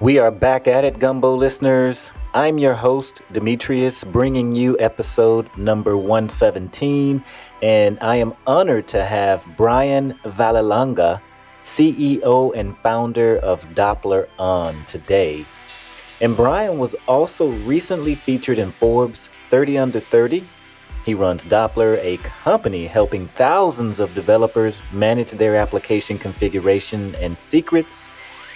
We are back at it, Gumbo listeners. I'm your host, Demetrius, bringing you episode number 117, and I am honored to have Brian Vallelunga, CEO and founder of Doppler, on today. And Brian was also recently featured in Forbes 30 Under 30. He runs Doppler, a company helping thousands of developers manage their application configuration and secrets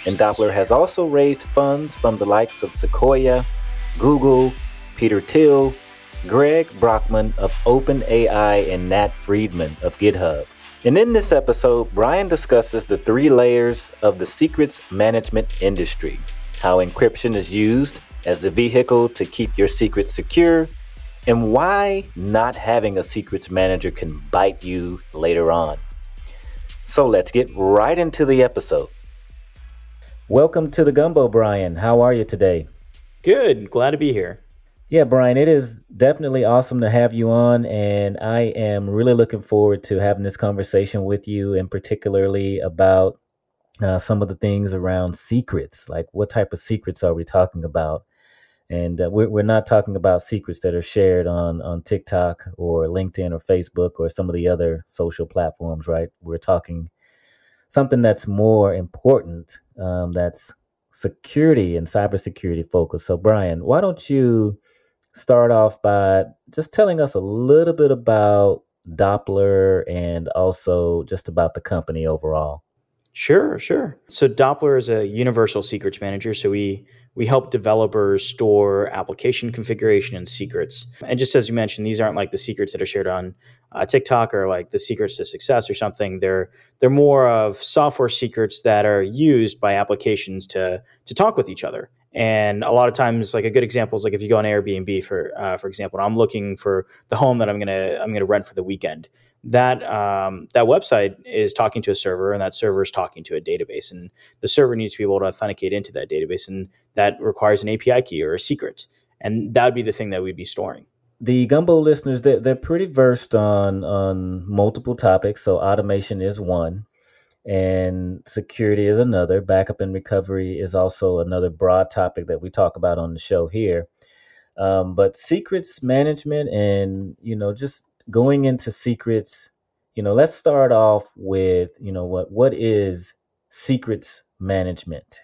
and Doppler has also raised funds from the likes of Sequoia, Google, Peter Thiel, Greg Brockman of OpenAI, and Nat Friedman of GitHub. And in this episode, Brian discusses the three layers of the secrets management industry, how encryption is used as the vehicle to keep your secrets secure, and why not having a secrets manager can bite you later on. So let's get right into the episode. Welcome to the Gumbo, Brian. How are you today? Good. Glad to be here. Yeah, Brian, it is definitely awesome to have you on. And I am really looking forward to having this conversation with you, and particularly about uh, some of the things around secrets. Like, what type of secrets are we talking about? And uh, we're, we're not talking about secrets that are shared on, on TikTok or LinkedIn or Facebook or some of the other social platforms, right? We're talking something that's more important um, that's security and cybersecurity focused. So, Brian, why don't you start off by just telling us a little bit about Doppler and also just about the company overall? Sure, sure. So Doppler is a universal secrets manager. So we we help developers store application configuration and secrets. And just as you mentioned, these aren't like the secrets that are shared on uh, TikTok or like the secrets to success or something. They're they're more of software secrets that are used by applications to to talk with each other. And a lot of times, like a good example is like if you go on Airbnb for uh, for example, I'm looking for the home that I'm gonna I'm gonna rent for the weekend that um, that website is talking to a server and that server is talking to a database and the server needs to be able to authenticate into that database and that requires an api key or a secret and that would be the thing that we'd be storing. The gumbo listeners they're, they're pretty versed on on multiple topics so automation is one and security is another backup and recovery is also another broad topic that we talk about on the show here. Um, but secrets management and you know just going into secrets, you know, let's start off with, you know, what what is secrets management?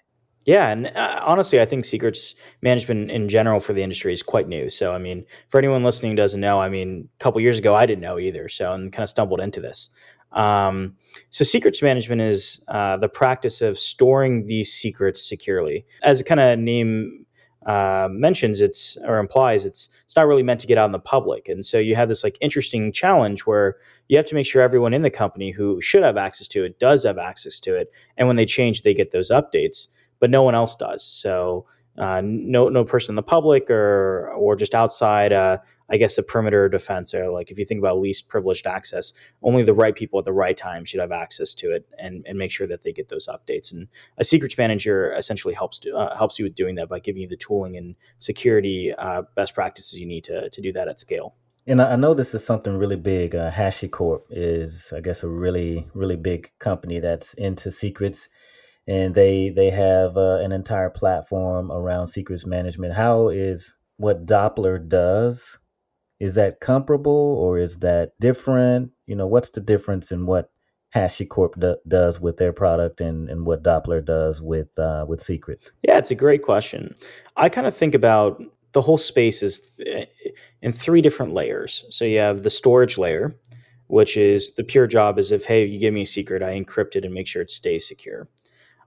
Yeah, and uh, honestly, I think secrets management in general for the industry is quite new. So, I mean, for anyone listening doesn't know, I mean, a couple years ago, I didn't know either. So, and kind of stumbled into this. Um, so, secrets management is uh, the practice of storing these secrets securely. As a kind of name uh, mentions it's or implies it's it's not really meant to get out in the public. And so you have this like interesting challenge where you have to make sure everyone in the company who should have access to it does have access to it. And when they change they get those updates but no one else does. So uh, no no person in the public or or just outside uh, I guess a perimeter defense or like if you think about least privileged access, only the right people at the right time should have access to it and, and make sure that they get those updates. And a secrets manager essentially helps uh, helps you with doing that by giving you the tooling and security uh, best practices you need to to do that at scale. And I know this is something really big. Uh, HashiCorp is, I guess, a really really big company that's into secrets and they they have uh, an entire platform around secrets management. How is what Doppler does? Is that comparable or is that different? You know, what's the difference in what HashiCorp do, does with their product and, and what Doppler does with uh, with secrets? Yeah, it's a great question. I kind of think about the whole space is th- in three different layers. So you have the storage layer, which is the pure job is if hey, you give me a secret, I encrypt it and make sure it stays secure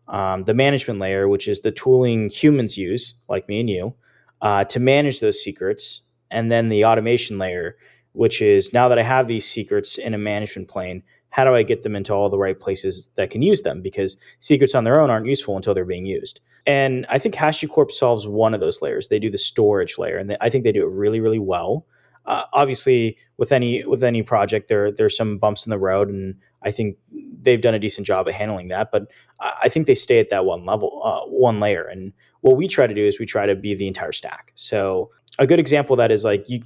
um, the management layer, which is the tooling humans use, like me and you, uh, to manage those secrets, and then the automation layer, which is now that I have these secrets in a management plane, how do I get them into all the right places that can use them? Because secrets on their own aren't useful until they're being used. And I think HashiCorp solves one of those layers. They do the storage layer, and they, I think they do it really, really well. Uh, obviously, with any with any project, there there's some bumps in the road, and I think they've done a decent job of handling that. But I think they stay at that one level, uh, one layer. And what we try to do is we try to be the entire stack. So a good example of that is like you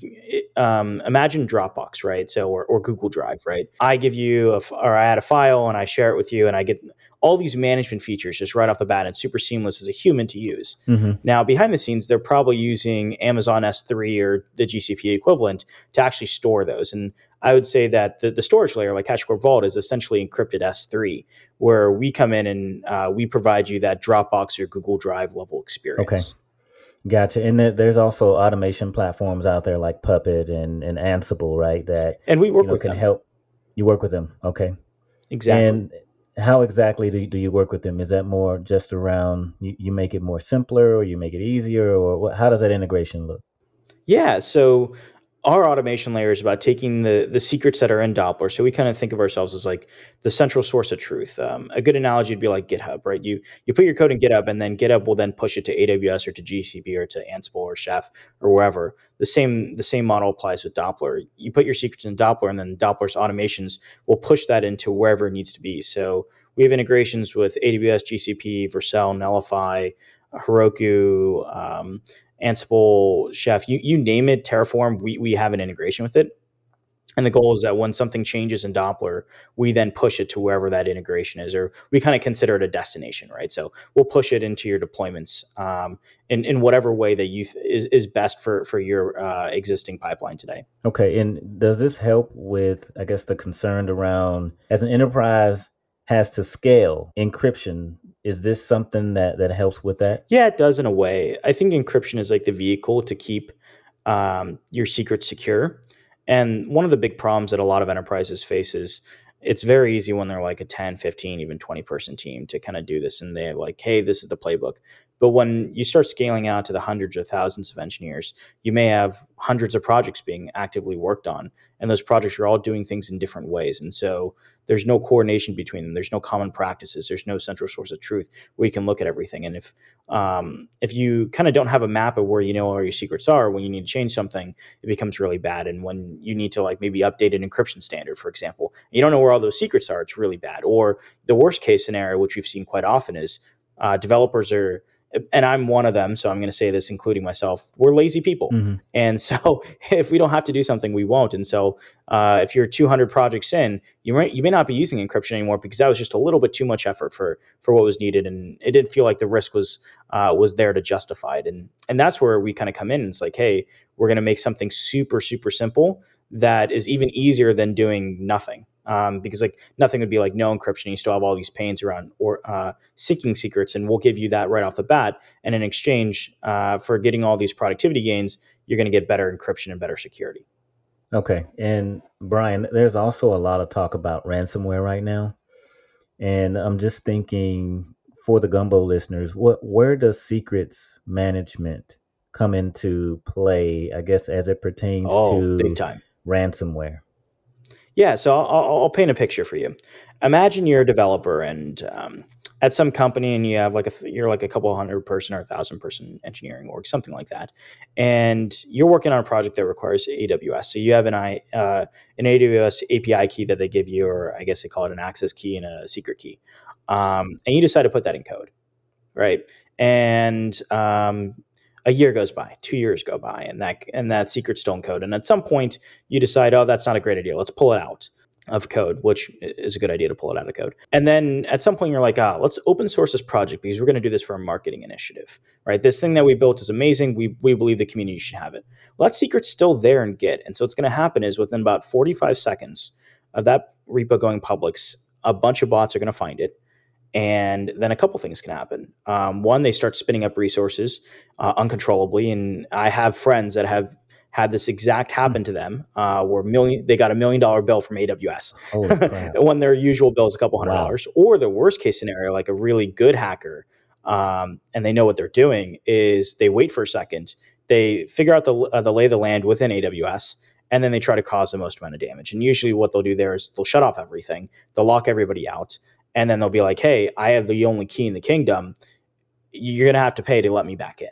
um, imagine Dropbox, right? So or, or Google Drive, right? I give you a, or I add a file and I share it with you, and I get all these management features just right off the bat. And super seamless as a human to use. Mm-hmm. Now behind the scenes, they're probably using Amazon S3 or the GCP equivalent to actually store those. And I would say that the, the storage layer, like HashiCorp Vault, is essentially encrypted S3, where we come in and uh, we provide you that Dropbox or Google Drive level experience. Okay. Gotcha. And there's also automation platforms out there like Puppet and, and Ansible, right? That and we work you know, with can them. help. You work with them, okay? Exactly. And how exactly do you, do you work with them? Is that more just around you, you make it more simpler, or you make it easier, or what, how does that integration look? Yeah. So our automation layer is about taking the the secrets that are in Doppler. So we kind of think of ourselves as like the central source of truth. Um, a good analogy would be like GitHub, right? You you put your code in GitHub, and then GitHub will then push it to AWS or to GCP or to Ansible or Chef or wherever. The same the same model applies with Doppler. You put your secrets in Doppler, and then Doppler's automations will push that into wherever it needs to be. So we have integrations with AWS, GCP, Vercel, Netlify, Heroku. Um, Ansible, Chef, you, you name it, Terraform, we, we have an integration with it. And the goal is that when something changes in Doppler, we then push it to wherever that integration is, or we kind of consider it a destination, right? So we'll push it into your deployments um, in, in whatever way that you th- is, is best for, for your uh, existing pipeline today. Okay. And does this help with, I guess, the concern around as an enterprise has to scale. Encryption is this something that that helps with that? Yeah it does in a way. I think encryption is like the vehicle to keep um, your secrets secure. And one of the big problems that a lot of enterprises face is it's very easy when they're like a 10 15 even 20 person team to kind of do this and they're like hey this is the playbook but when you start scaling out to the hundreds or thousands of engineers, you may have hundreds of projects being actively worked on. And those projects are all doing things in different ways. And so there's no coordination between them. There's no common practices. There's no central source of truth where you can look at everything. And if um, if you kind of don't have a map of where you know where your secrets are, when you need to change something, it becomes really bad. And when you need to like maybe update an encryption standard, for example, you don't know where all those secrets are, it's really bad. Or the worst case scenario, which we've seen quite often, is uh, developers are and I'm one of them, so I'm going to say this, including myself. We're lazy people, mm-hmm. and so if we don't have to do something, we won't. And so, uh, if you're 200 projects in, you may you may not be using encryption anymore because that was just a little bit too much effort for for what was needed, and it didn't feel like the risk was uh, was there to justify it. And and that's where we kind of come in. It's like, hey, we're going to make something super super simple that is even easier than doing nothing um, because like nothing would be like no encryption. You still have all these pains around or uh, seeking secrets, and we'll give you that right off the bat. And in exchange uh, for getting all these productivity gains, you're going to get better encryption and better security. Okay, and Brian, there's also a lot of talk about ransomware right now, and I'm just thinking for the gumbo listeners, what where does secrets management come into play? I guess as it pertains oh, to big time ransomware. Yeah, so I'll, I'll, paint a picture for you. Imagine you're a developer and um, at some company, and you have like a you're like a couple hundred person or a thousand person engineering org, something like that, and you're working on a project that requires AWS. So you have an I uh, an AWS API key that they give you, or I guess they call it an access key and a secret key, um, and you decide to put that in code, right? And um, a year goes by, two years go by, and that and that secret stone code. And at some point, you decide, oh, that's not a great idea. Let's pull it out of code, which is a good idea to pull it out of code. And then at some point, you're like, ah, let's open source this project because we're going to do this for a marketing initiative, right? This thing that we built is amazing. We we believe the community should have it. Well, that secret's still there in Git, and so what's going to happen is within about 45 seconds of that repo going public, a bunch of bots are going to find it and then a couple things can happen. Um, one, they start spinning up resources uh, uncontrollably, and I have friends that have had this exact happen to them, uh, where million they got a million dollar bill from AWS when their usual bill is a couple hundred wow. dollars. Or the worst case scenario, like a really good hacker, um, and they know what they're doing, is they wait for a second, they figure out the uh, the lay of the land within AWS. And then they try to cause the most amount of damage. And usually, what they'll do there is they'll shut off everything, they'll lock everybody out, and then they'll be like, "Hey, I have the only key in the kingdom. You're gonna have to pay to let me back in."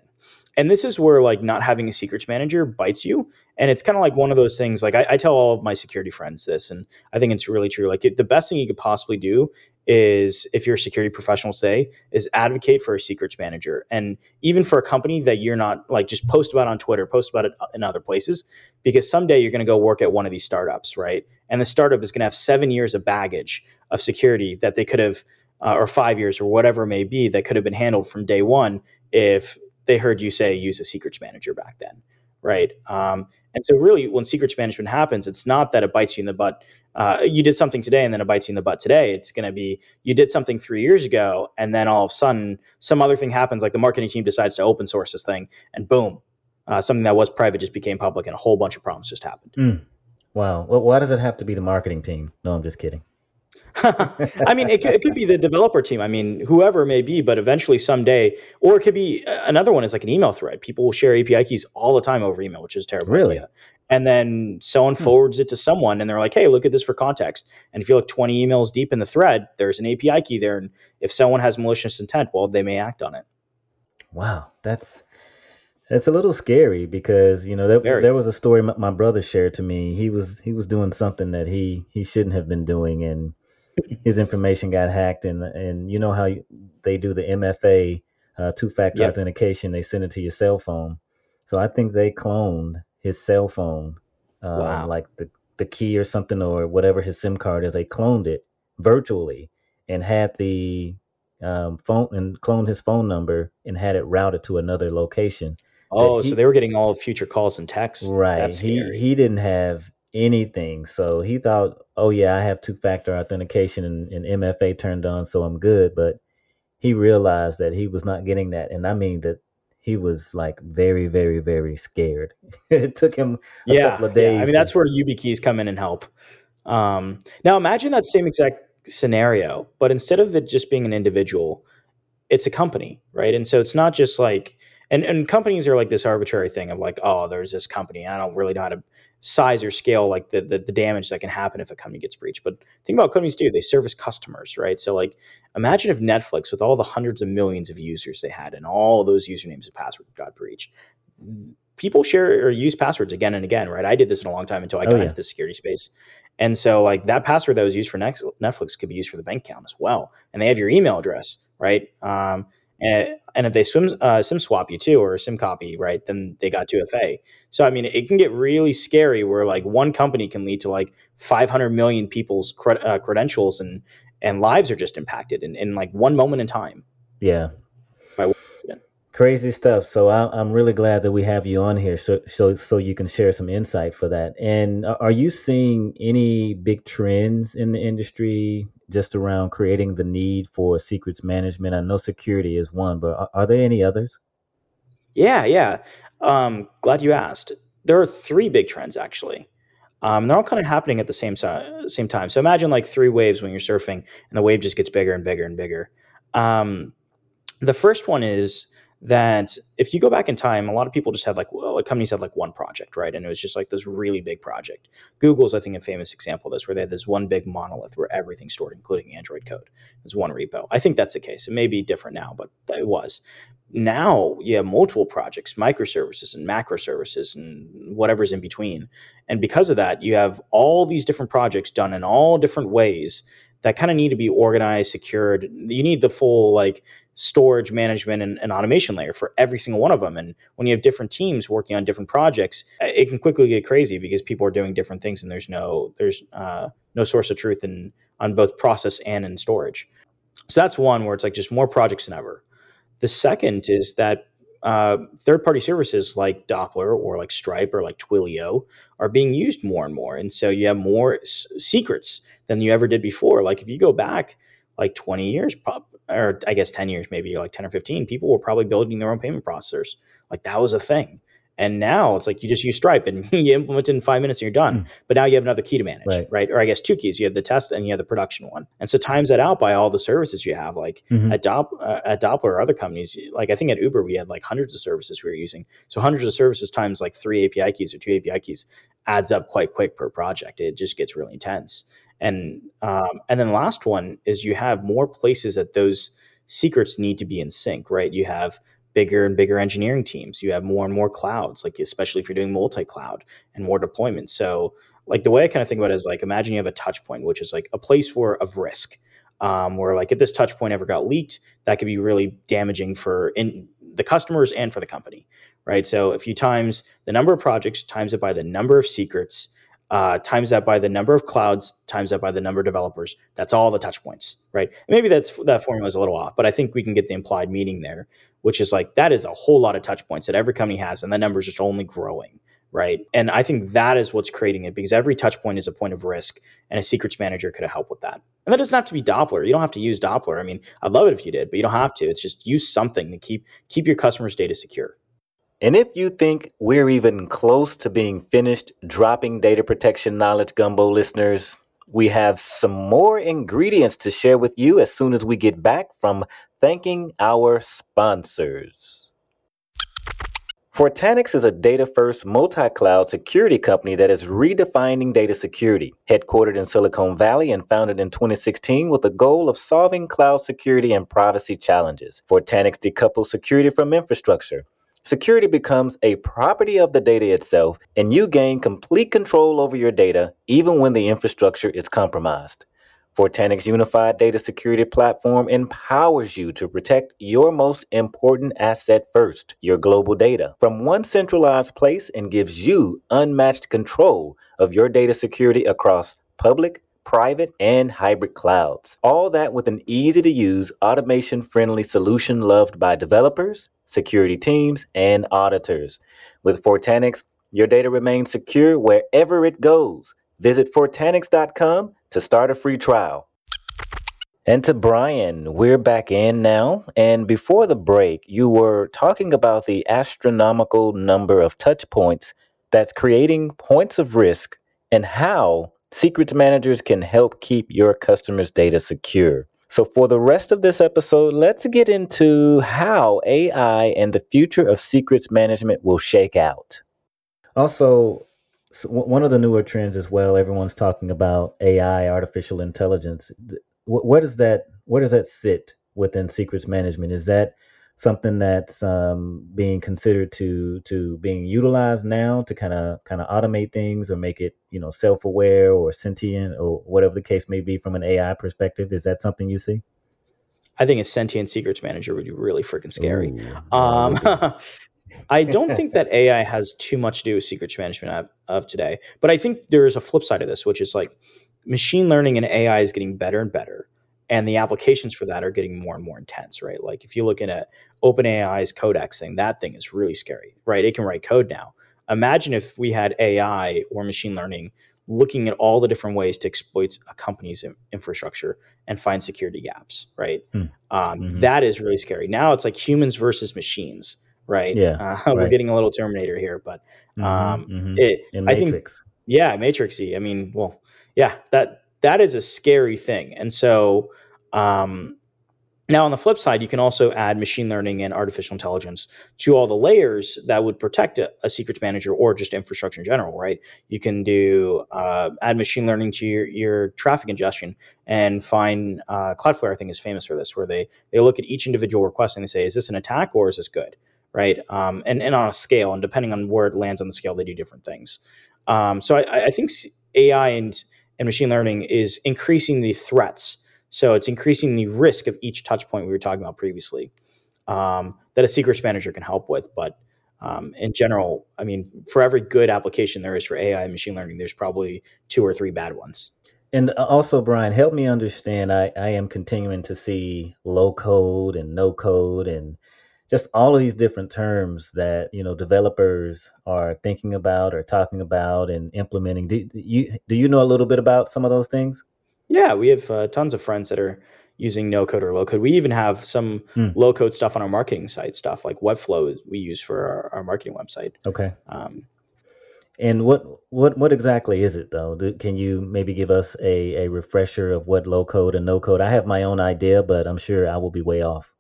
And this is where like not having a secrets manager bites you. And it's kind of like one of those things. Like I, I, tell all of my security friends this, and I think it's really true. Like it, the best thing you could possibly do is if you're a security professional today is advocate for a secrets manager. And even for a company that you're not like just post about on twitter post about it in other places because someday you're going to go work at one of these startups right? And the startup is going to have seven years of baggage of security that they could have uh, or five years or whatever it may be that could have been handled from day one if they heard you say use a secrets manager back then right? Um, and so, really, when secrets management happens, it's not that it bites you in the butt. Uh, you did something today and then it bites you in the butt today. It's going to be you did something three years ago, and then all of a sudden, some other thing happens, like the marketing team decides to open source this thing, and boom, uh, something that was private just became public, and a whole bunch of problems just happened. Mm. Wow. Well, why does it have to be the marketing team? No, I'm just kidding. I mean, it could, it could be the developer team. I mean, whoever it may be, but eventually someday, or it could be uh, another one is like an email thread. People will share API keys all the time over email, which is terrible. Really? Idea. And then someone hmm. forwards it to someone and they're like, hey, look at this for context. And if you look 20 emails deep in the thread, there's an API key there. And if someone has malicious intent, well, they may act on it. Wow. That's. It's a little scary because you know there, there was a story my, my brother shared to me. He was he was doing something that he he shouldn't have been doing, and his information got hacked, and and you know how they do the MFA uh, two factor yep. authentication. They send it to your cell phone. So I think they cloned his cell phone, um, wow. like the the key or something or whatever his SIM card is. They cloned it virtually and had the um, phone and cloned his phone number and had it routed to another location. Oh, he, so they were getting all future calls and texts. Right. He he didn't have anything. So he thought, oh yeah, I have two factor authentication and, and, MFA turned on, so I'm good. But he realized that he was not getting that, and I mean that he was like very, very, very scared. it took him a yeah, couple of days. Yeah. I mean, that's where YubiKeys come in and help. Um, now imagine that same exact scenario, but instead of it just being an individual, it's a company, right? And so it's not just like and and companies are like this arbitrary thing of like, oh, there's this company. I don't really know how to size or scale like the, the, the damage that can happen if a company gets breached. But think about companies do; they service customers, right? So like, imagine if Netflix, with all the hundreds of millions of users they had and all those usernames and passwords got breached, people share or use passwords again and again, right? I did this in a long time until I oh, got oh, yeah. into the security space. And so like that password that was used for Netflix could be used for the bank account as well. And they have your email address, right? Um, and, and if they swim uh, sim swap you too or sim copy, right, then they got 2FA. So I mean, it can get really scary where like one company can lead to like 500 million people's cred- uh, credentials and and lives are just impacted in, in like one moment in time. Yeah. Crazy stuff. So I, am really glad that we have you on here, so so so you can share some insight for that. And are you seeing any big trends in the industry just around creating the need for secrets management? I know security is one, but are, are there any others? Yeah, yeah. Um, glad you asked. There are three big trends actually. Um, they're all kind of happening at the same same time. So imagine like three waves when you're surfing, and the wave just gets bigger and bigger and bigger. Um, the first one is that if you go back in time, a lot of people just had like, well, companies had like one project, right? And it was just like this really big project. Google's, I think, a famous example of this, where they had this one big monolith where everything's stored, including Android code. There's one repo. I think that's the case. It may be different now, but it was. Now you have multiple projects, microservices and macro services and whatever's in between. And because of that, you have all these different projects done in all different ways that kind of need to be organized, secured. You need the full like storage management and, and, automation layer for every single one of them. And when you have different teams working on different projects, it can quickly get crazy because people are doing different things and there's no there's uh, no source of truth in on both process and in storage. So that's one where it's like just more projects than ever. The second is that uh, third-party services like Doppler or like Stripe or like Twilio are being used more and more, and so you have more s- secrets than you ever did before. Like if you go back like 20 years, pop, or I guess 10 years, maybe like 10 or 15, people were probably building their own payment processors. Like that was a thing. And now it's like you just use Stripe and you implement it in five minutes and you're done. Mm. But now you have another key to manage, right. right. Or I guess two keys. You have the test and you have the production one. And so times that out by all the services you have, like mm-hmm. at, Dop- uh, at Doppler or other companies. Like I think at Uber we had like hundreds of services we were using. So hundreds of services times like three API keys or two API keys adds up quite quick per project. It just gets really intense. And um, and then the last one is you have more places that those secrets need to be in sync, right? You have bigger and bigger engineering teams. You have more and more clouds, like especially if you're doing multi-cloud and more deployments. So like the way I kind of think about it is like imagine you have a touch point, which is like a place where of risk. um, where like if this touch point ever got leaked, that could be really damaging for in the customers and for the company, right? So if you times the number of projects times it by the number of secrets, uh, times that by the number of clouds, times that by the number of developers. That's all the touch points, right? Maybe that's that formula is a little off, but I think we can get the implied meaning there, which is like that is a whole lot of touch points that every company has, and that number is just only growing, right? And I think that is what's creating it because every touch point is a point of risk, and a secrets manager could help with that. And that doesn't have to be Doppler. You don't have to use Doppler. I mean, I'd love it if you did, but you don't have to. It's just use something to keep keep your customers' data secure. And if you think we're even close to being finished dropping data protection knowledge, Gumbo listeners, we have some more ingredients to share with you as soon as we get back from thanking our sponsors. Fortanix is a data first multi cloud security company that is redefining data security. Headquartered in Silicon Valley and founded in 2016 with the goal of solving cloud security and privacy challenges. Fortanix decouples security from infrastructure Security becomes a property of the data itself, and you gain complete control over your data even when the infrastructure is compromised. Fortanix Unified Data Security Platform empowers you to protect your most important asset first, your global data, from one centralized place and gives you unmatched control of your data security across public, private, and hybrid clouds. All that with an easy to use, automation friendly solution loved by developers security teams, and auditors. With Fortanix, your data remains secure wherever it goes. Visit Fortanix.com to start a free trial. And to Brian, we're back in now. And before the break, you were talking about the astronomical number of touch points that's creating points of risk and how secrets managers can help keep your customers' data secure. So, for the rest of this episode, let's get into how AI and the future of secrets management will shake out. Also, so one of the newer trends as well, everyone's talking about AI, artificial intelligence. Where does that where does that sit within secrets management? Is that something that's um, being considered to to being utilized now to kind of kind of automate things or make it you know self aware or sentient or whatever the case may be from an AI perspective? Is that something you see? I think a sentient secrets manager would be really freaking scary. Ooh, um, I don't think that AI has too much to do with secrets management of, of today, but I think there is a flip side of this, which is like machine learning and AI is getting better and better and the applications for that are getting more and more intense, right? Like if you look at OpenAI's Codex thing, that thing is really scary, right? It can write code now. Imagine if we had AI or machine learning looking at all the different ways to exploit a company's infrastructure and find security gaps, right? Mm. Um, mm-hmm. that is really scary. Now it's like humans versus machines, right? Yeah, uh, we're getting a little Terminator here, but mm-hmm, um, mm-hmm. It, I think, yeah, Matrixy. I mean, well, yeah, that that is a scary thing. And so um, now on the flip side, you can also add machine learning and artificial intelligence to all the layers that would protect a, a secrets manager or just infrastructure in general, right? You can do uh, add machine learning to your, your traffic ingestion and find uh, Cloudflare. I think is famous for this, where they they look at each individual request and they say, is this an attack or is this good? Right, um, and and on a scale, and depending on where it lands on the scale, they do different things. Um, so I, I think AI and and machine learning is increasing the threats. So it's increasing the risk of each touch point we were talking about previously um, that a secrets manager can help with. But um, in general, I mean, for every good application there is for AI and machine learning, there's probably two or three bad ones. And uh, also, Brian, help me understand. I, I am continuing to see low code and no code and just all of these different terms that you know developers are thinking about or talking about and implementing. Do you do you know a little bit about some of those things? Yeah, we have uh, tons of friends that are using no code or low code. We even have some hmm. low code stuff on our marketing site, stuff like Webflow we use for our, our marketing website. Okay. Um, and what what what exactly is it though? Do, can you maybe give us a, a refresher of what low code and no code? I have my own idea, but I'm sure I will be way off.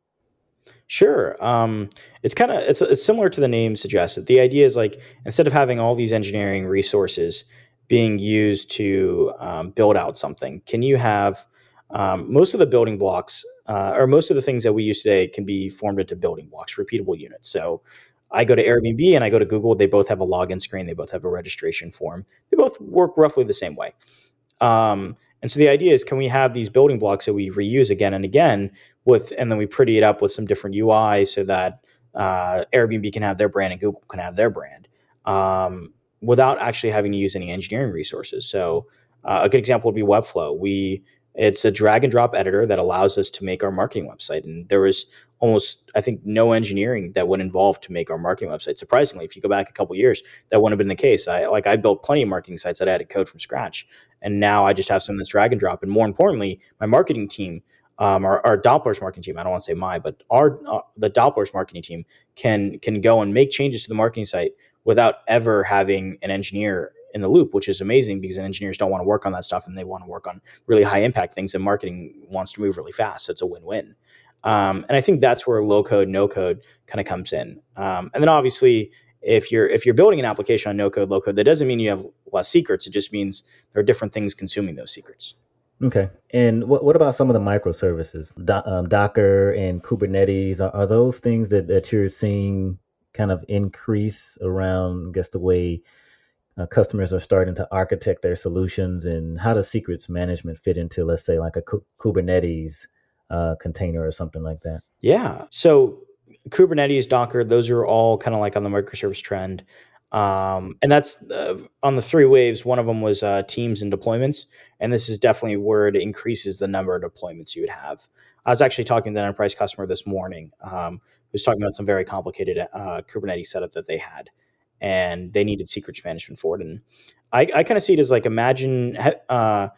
Sure. Um, it's kind of it's, it's similar to the name suggests. The idea is like instead of having all these engineering resources being used to um, build out something, can you have um, most of the building blocks uh, or most of the things that we use today can be formed into building blocks, repeatable units. So I go to Airbnb and I go to Google. They both have a login screen. They both have a registration form. They both work roughly the same way. And so the idea is, can we have these building blocks that we reuse again and again with, and then we pretty it up with some different UI so that uh, Airbnb can have their brand and Google can have their brand um, without actually having to use any engineering resources. So uh, a good example would be Webflow. We it's a drag and drop editor that allows us to make our marketing website. And there was almost, I think, no engineering that would involve to make our marketing website. Surprisingly, if you go back a couple years, that wouldn't have been the case. I like I built plenty of marketing sites that I had to code from scratch, and now I just have some that's drag and drop. And more importantly, my marketing team, um, our, our Doppler's marketing team, I don't want to say my, but our uh, the Doppler's marketing team can can go and make changes to the marketing site without ever having an engineer in the loop, which is amazing because engineers don't want to work on that stuff and they want to work on really high impact things. And marketing wants to move really fast, so it's a win win. Um, and I think that's where low code, no code kind of comes in. Um, and then obviously, if you're if you're building an application on no code, low code, that doesn't mean you have less secrets. It just means there are different things consuming those secrets. Okay. And what, what about some of the microservices, Do, um, Docker and Kubernetes? Are, are, those things that, that you're seeing kind of increase around, I guess, the way uh, customers are starting to architect their solutions and how does secrets management fit into let's say like a kubernetes uh, container or something like that. Yeah. So kubernetes docker those are all kind of like on the microservice trend. Um, and that's uh, on the three waves one of them was uh, teams and deployments and this is definitely where it increases the number of deployments you would have. I was actually talking to an enterprise customer this morning um, who was talking about some very complicated uh, kubernetes setup that they had and they needed secrets management for it. And I, I kind of see it as like imagine, uh,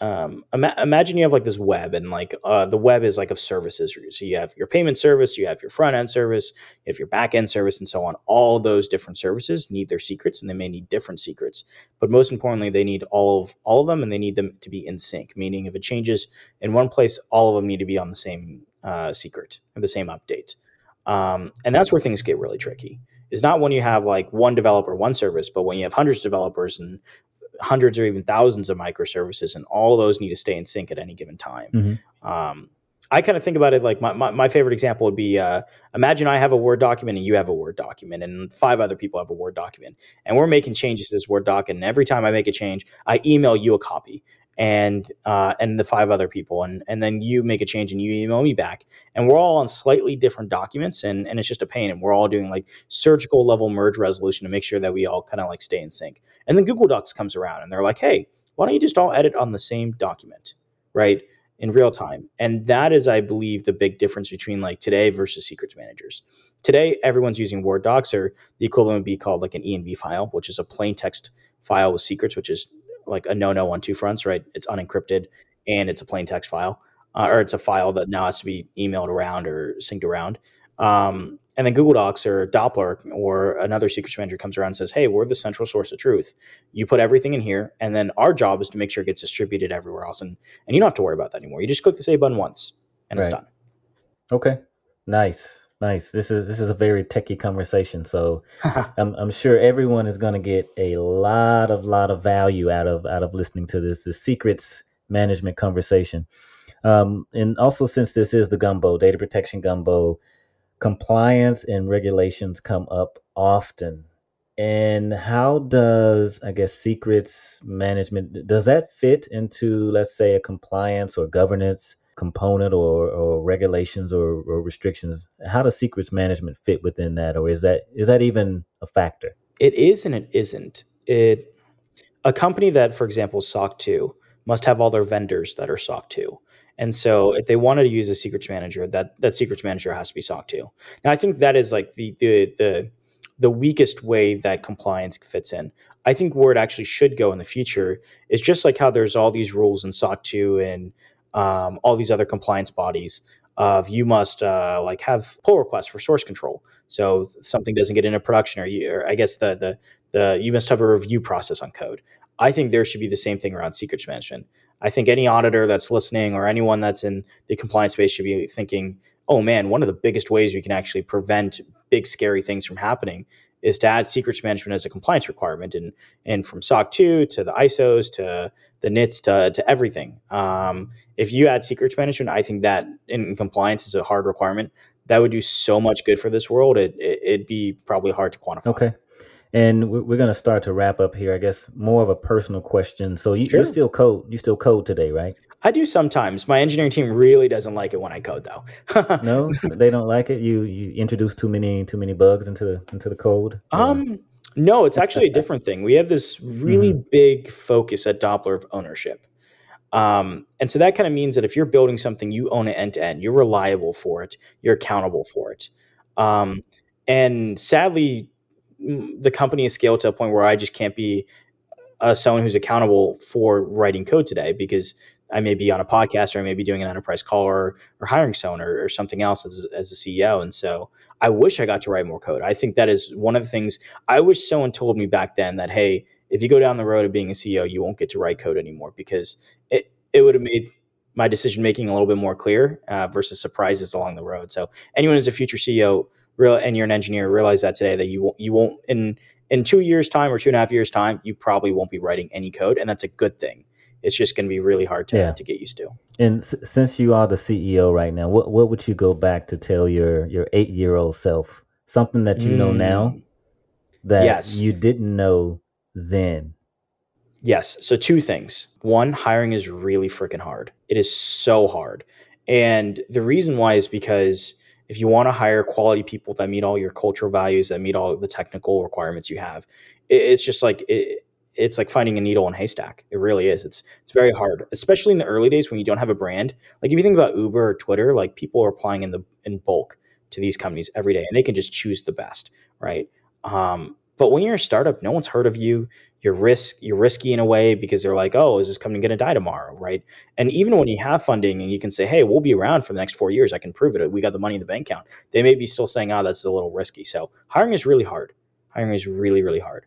um, ima- imagine you have like this web, and like uh, the web is like of services. So you have your payment service, you have your front end service, you have your back end service, and so on. All those different services need their secrets, and they may need different secrets. But most importantly, they need all of all of them, and they need them to be in sync. Meaning, if it changes in one place, all of them need to be on the same uh, secret or the same update. Um, and that's where things get really tricky is not when you have like one developer, one service, but when you have hundreds of developers and hundreds or even thousands of microservices, and all those need to stay in sync at any given time. Mm-hmm. Um, I kind of think about it like my, my, my favorite example would be uh, imagine I have a Word document and you have a Word document, and five other people have a Word document, and we're making changes to this Word doc. And every time I make a change, I email you a copy and uh, and the five other people, and and then you make a change and you email me back, and we're all on slightly different documents, and and it's just a pain, and we're all doing like surgical level merge resolution to make sure that we all kind of like stay in sync. And then Google Docs comes around, and they're like, hey, why don't you just all edit on the same document, right? in real time. And that is, I believe, the big difference between like today versus secrets managers. Today, everyone's using Word docs, or the equivalent would be called like an env file, which is a plain text file with secrets, which is like a no-no on two fronts, right? It's unencrypted and it's a plain text file, uh, or it's a file that now has to be emailed around or synced around. Um, and then Google Docs or Doppler or another secrets manager comes around and says, "Hey, we're the central source of truth. You put everything in here, and then our job is to make sure it gets distributed everywhere else, and and you don't have to worry about that anymore. You just click the save button once, and right. it's done." Okay, nice. Nice. This is this is a very techie conversation. So I'm I'm sure everyone is going to get a lot of lot of value out of out of listening to this the secrets management conversation. Um, and also since this is the gumbo data protection gumbo, compliance and regulations come up often. And how does I guess secrets management does that fit into let's say a compliance or governance component or, or regulations or, or restrictions how does secrets management fit within that? Or is that is that even a factor? It is and it isn't. It a company that for example soc 2 must have all their vendors that are soc 2 and so if they wanted to use a secrets manager that that secrets manager has to be soc 2 now i think that is like the the the the weakest way that compliance fits in. I think where it actually should go in the future is just like how there's all these rules in SOC 2 and um, all these other compliance bodies of you must uh, like have pull requests for source control. So something doesn't get into production, or, you, or I guess the the the you must have a review process on code. I think there should be the same thing around secrets management. I think any auditor that's listening or anyone that's in the compliance space should be thinking, oh man, one of the biggest ways we can actually prevent big scary things from happening is to add secrets management as a compliance requirement and and from SOC 2 to the ISOs to the NISTs to, to everything. Um, if you add secrets management, I think that in compliance is a hard requirement. That would do so much good for this world. It, it, would be probably hard to quantify. Okay. And we're, going to start to wrap up here. I guess more of a personal question. So you, you still code? You still code today, right? I do sometimes. My engineering team really doesn't like it when I code, though. No, they don't like it. You you introduce too many too many bugs into the into the code. Or Um, no, it's actually a different thing. We have this really hmm big focus at Doppler of ownership. Um, and so that kind of means that if you're building something, you own it end to end. You're reliable for it. You're accountable for it. Um, and sadly, the company has scaled to a point where I just can't be uh, someone who's accountable for writing code today because I may be on a podcast or I may be doing an enterprise call or, or hiring someone or, or something else as, as a CEO. And so I wish I got to write more code. I think that is one of the things I wish someone told me back then that, hey, if you go down the road of being a CEO, you won't get to write code anymore because it, it would have made my decision making a little bit more clear uh, versus surprises along the road. So anyone who's a future CEO real and you're an engineer, realize that today that you won't you won't in in two years time or two and a half years time, you probably won't be writing any code, and that's a good thing. It's just going to be really hard to Yeah. to get used to. And s- since you are the CEO right now, what what would you go back to tell your your eight year old self? Something that you know now Mm, that yes. you didn't know then. Yes. So two things. One, hiring is really freaking hard. It is so hard. And the reason why is because if you want to hire quality people that meet all your cultural values, that meet all the technical requirements you have, it, it's just like it, it's like finding a needle in a haystack. It really is. It's it's very hard, especially in the early days when you don't have a brand. Like if you think about Uber or Twitter, like people are applying in the in bulk to these companies every day, and they can just choose the best, right? Um, but when you're a startup, no one's heard of you you're risk you're risky in a way because they're like, oh, is this company going to die tomorrow, right? And even when you have funding and you can say, hey, we'll be around for the next four years, I can prove it. We got the money in the bank account. They may be still saying, oh, that's a little risky. So hiring is really hard. Hiring is really really hard.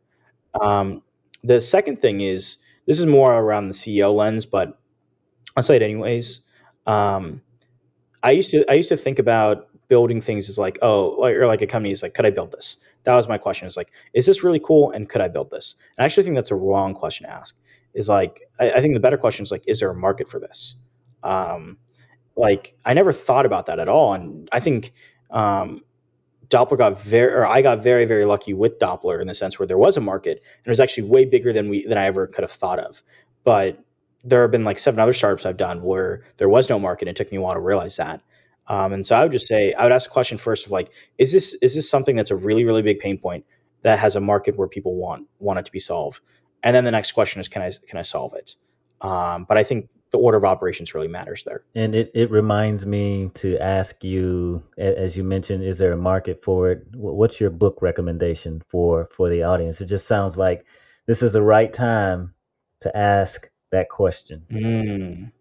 Um, the second thing is this is more around the CEO lens, but I'll say it anyways. Um, I used to I used to think about building things as like oh or like a company is like could I build this? That was my question. Is like is this really cool and could I build this? And I actually think that's a wrong question to ask. Is like I, I think the better question is like is there a market for this? Um, like I never thought about that at all, and I think um, Doppler got very or I got very very lucky with Doppler in the sense where there was a market and it was actually way bigger than we than I ever could have thought of. But there have been like seven other startups I've done where there was no market. And it took me a while to realize that. Um, and so I would just say I would ask the question first of like, is this is this something that's a really really big pain point that has a market where people want want it to be solved? And then the next question is, can I can I solve it? Um, but I think the order of operations really matters there. And it, it reminds me to ask you, as you mentioned, is there a market for it? What's your book recommendation for for the audience? It just sounds like this is the right time to ask that question. Mm.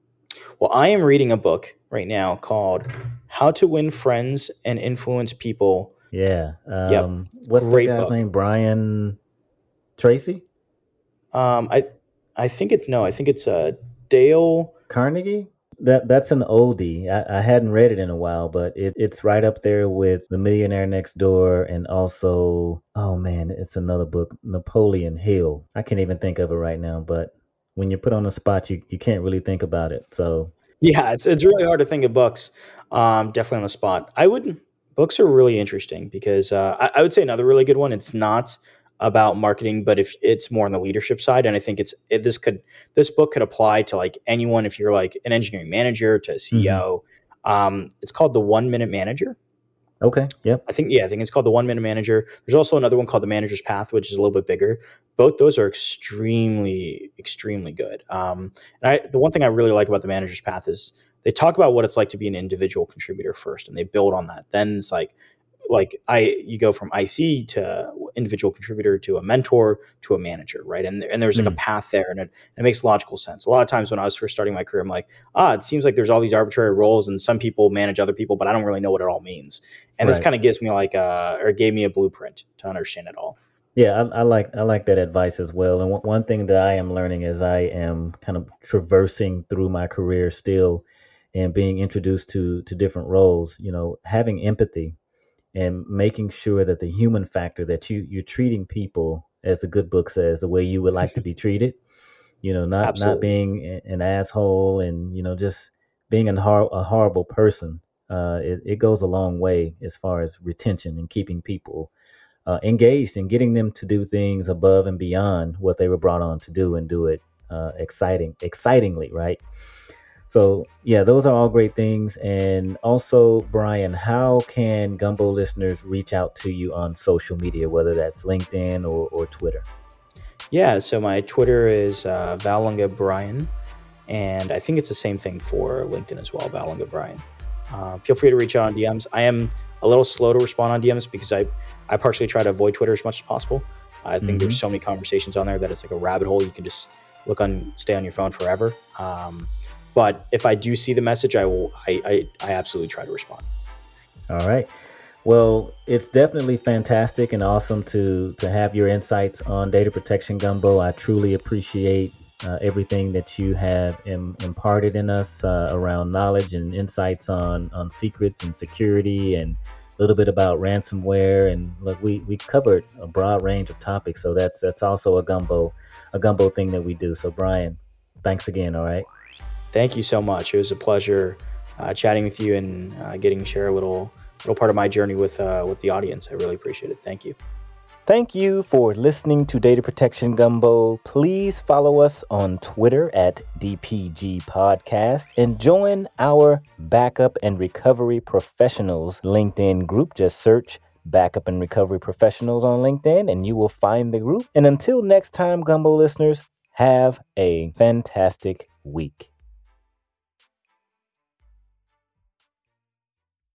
Well, I am reading a book right now called "How to Win Friends and Influence People." Yeah. Yep, Um, what's the great guy's book. name? Brian Tracy? Um, I I think it's no, I think it's uh, Dale. Carnegie? That that's an oldie. I, I hadn't read it in a while, but it, it's right up there with The Millionaire Next Door and also oh man, it's another book, Napoleon Hill. I can't even think of it right now, but when you're put on the spot you, you can't really think about it. So Yeah, it's it's really hard to think of books. Um, definitely on the spot. I would books are really interesting because uh, I, I would say another really good one. It's not about marketing, but if it's more on the leadership side, and I think it's it, this could this book could apply to like anyone if you're like an engineering manager to a. CEO. Um, it's called the One Minute Manager. okay, yep. I think yeah, I think it's called the One Minute Manager. There's also another one called the Manager's Path, which is a little bit bigger. Both those are extremely, extremely good. Um, and I, the one thing I really like about the Manager's Path is they talk about what it's like to be an individual contributor first, and they build on that. Then it's like, like I, you go from IC to individual contributor to a mentor to a manager, right? And and there's like a Mm, path there, and it, it makes logical sense. A lot of times when I was first starting my career, I'm like, ah, it seems like there's all these arbitrary roles, and some people manage other people, but I don't really know what it all means and this kind of gives me like a or gave me a blueprint to understand it all Yeah, I, I like I like that advice as well. And one one thing that I am learning as I am kind of traversing through my career still, and being introduced to to different roles, you know, having empathy and making sure that the human factor that you you're treating people as the good book says the way you would like to be treated. You know, not not being an asshole and you know just being a, hor- a horrible person. Uh, it, it goes a long way as far as retention and keeping people uh, engaged and getting them to do things above and beyond what they were brought on to do and do it uh, exciting, excitingly, right? So yeah, those are all great things. And also, Brian, how can Gumbo listeners reach out to you on social media, whether that's LinkedIn or, or Twitter? Yeah, so my Twitter is uh, Vallelunga Brian, and I think it's the same thing for LinkedIn as well, Vallelunga Brian. Uh, feel free to reach out on DMs. I am a little slow to respond on DMs because I I partially try to avoid Twitter as much as possible. I think mm-hmm. there's so many conversations on there that it's like a rabbit hole. You can just look on, stay on your phone forever. Um, but if I do see the message, I will. I, I, I absolutely try to respond. All right. Well, it's definitely fantastic and awesome to to have your insights on data protection gumbo. I truly appreciate uh, everything that you have Im- imparted in us uh, around knowledge and insights on on secrets and security and a little bit about ransomware and look we we covered a broad range of topics so that's that's also a gumbo a gumbo thing that we do so brian thanks again all right thank you so much it was a pleasure uh, chatting with you and uh, getting to share a little little part of my journey with uh, with the audience i really appreciate it thank you Thank you for listening to Data Protection Gumbo. Please follow us on Twitter at DPG Podcast and join our Backup and Recovery Professionals LinkedIn group. Just search Backup and Recovery Professionals on LinkedIn and you will find the group. And until next time, Gumbo listeners, have a fantastic week.